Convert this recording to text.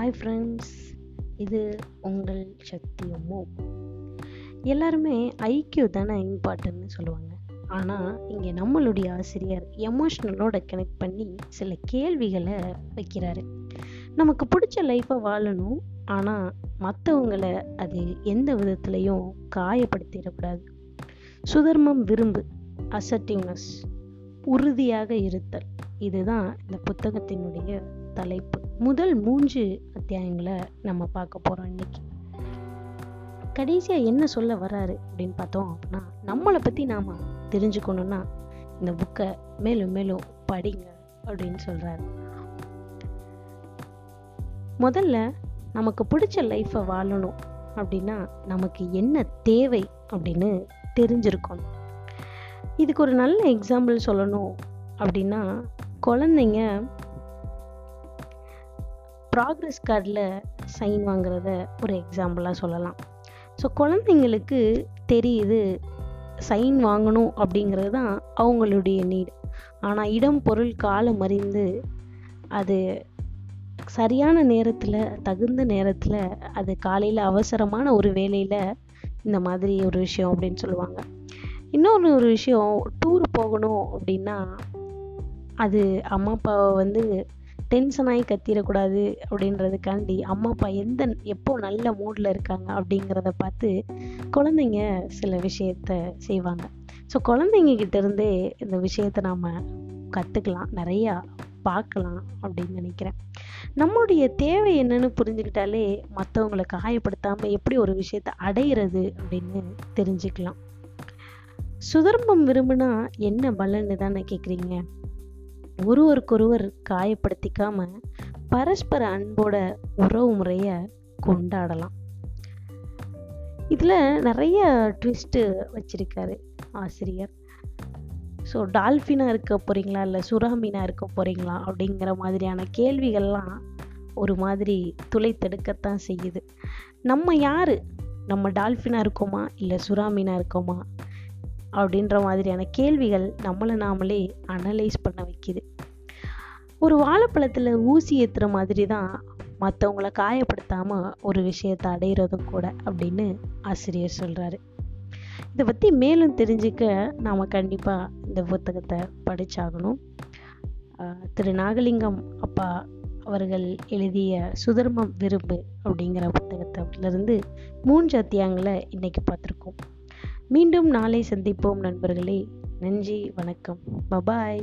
Hi friends இது உங்கள் சக்தி எல்லாருமே ஐக்கியூ தானே இம்பார்ட்டன்ட்னு சொல்லுவாங்க. ஆனால் இங்கே நம்மளுடைய ஆசிரியர் எமோஷ்னலோட கனெக்ட் பண்ணி சில கேள்விகளை வைக்கிறாரு. நமக்கு பிடிச்ச லைஃப்பை வாழணும் ஆனால் மற்றவங்களை அது எந்த விதத்துலையும் காயப்படுத்திடக்கூடாது. சுதர்மம் விரும்பு அசர்டிவ்னஸ் உறுதியாக இருத்தல். இதுதான் இந்த புத்தகத்தினுடைய தலைப்பு. முதல் மூன்று அத்தியாயங்களை நம்ம பார்க்க போகிறோம் இன்னைக்கு. கடைசியாக என்ன சொல்ல வராரு அப்படின்னு பார்த்தோம் அப்படின்னா நம்மளை பற்றி நாம் தெரிஞ்சுக்கணுன்னா இந்த புக்கை மேலும் மேலும் படிங்க அப்படின்னு சொல்கிறாரு முதல்ல நமக்கு பிடிச்ச லைஃப்பை வாழணும் அப்படின்னா நமக்கு என்ன தேவை அப்படின்னு தெரிஞ்சிருக்கணும். இதுக்கு ஒரு நல்ல எக்ஸாம்பிள் சொல்லணும் அப்படின்னா குழந்தைங்க ப்ராக்ரஸ் கார்டில் சைன் வாங்குறத ஒரு எக்ஸாம்பிளாக சொல்லலாம். ஸோ குழந்தைங்களுக்கு தெரியுது சைன் வாங்கணும் அப்படிங்கிறது தான் அவங்களுடைய நீடு ஆனால் இடம் பொருள் காலம் அறிந்து அது சரியான நேரத்தில் தகுந்த நேரத்தில் அது காலையில் அவசரமான ஒரு வேலையில் இந்த மாதிரி ஒரு விஷயம் அப்படின்னு சொல்லுவாங்க. இன்னொன்று ஒரு விஷயம் டூர் போகணும் அப்படின்னா அது அம்மா அப்பாவை வந்து டென்ஷன் ஆகி கத்திடக்கூடாது அப்படின்றதுக்காண்டி அம்மா அப்பா எந்த எப்போ நல்ல மூடில் இருக்காங்க அப்படிங்கிறத பார்த்து குழந்தைங்க சில விஷயத்த செய்வாங்க. ஸோ குழந்தைங்க இருந்தே இந்த விஷயத்தை நாம் கற்றுக்கலாம் நிறையா பார்க்கலாம் அப்படின்னு நினைக்கிறேன். நம்மளுடைய தேவை என்னன்னு புரிஞ்சுக்கிட்டாலே மற்றவங்களை காயப்படுத்தாமல் எப்படி ஒரு விஷயத்தை அடையிறது அப்படின்னு தெரிஞ்சுக்கலாம். சுதர்மம் விரும்புனா என்ன பலன்னு தானே கேட்குறீங்க ஒருவருக்கொருவர் காயப்படுத்திக்காம பரஸ்பர அன்போட உறவு முறையை கொண்டாடலாம். இதில் நிறைய ட்விஸ்ட்டு வச்சுருக்காரு ஆசிரியர். ஸோ டால்ஃபினாக இருக்க போகிறீங்களா இல்லை சுறாமீனாக இருக்க போகிறீங்களா அப்படிங்கிற மாதிரியான கேள்விகள்லாம் ஒரு மாதிரி துளை தடுக்கத்தான் செய்யுது. நம்ம யார்? நம்ம டால்ஃபினாக இருக்கோமா? இல்லை சுறாமீனாக இருக்கோமா? அப்படின்ற மாதிரியான கேள்விகள் நம்மளை நாமளே அனலைஸ் பண்ண வைக்கிது. ஒரு வாழைப்பழத்தில் ஊசி ஏற்றுற மாதிரி தான் மற்றவங்கள காயப்படுத்தாமல் ஒரு விஷயத்தை அடையிறதும் கூட அப்படின்னு ஆசிரியர் சொல்கிறாரு இதை பற்றி மேலும் தெரிஞ்சுக்க நாம் கண்டிப்பாக இந்த புத்தகத்தை படித்தாகணும் திரு நாகலிங்கம் அப்பா அவர்கள் எழுதிய சுதர்மம் விரும்பு அப்படிங்கிற புத்தகத்திலிருந்து மூன்று அத்தியாயங்களை இன்றைக்கி பார்த்துருக்கோம். மீண்டும் நாளை சந்திப்போம் நண்பர்களே. நன்றி வணக்கம். பபாய்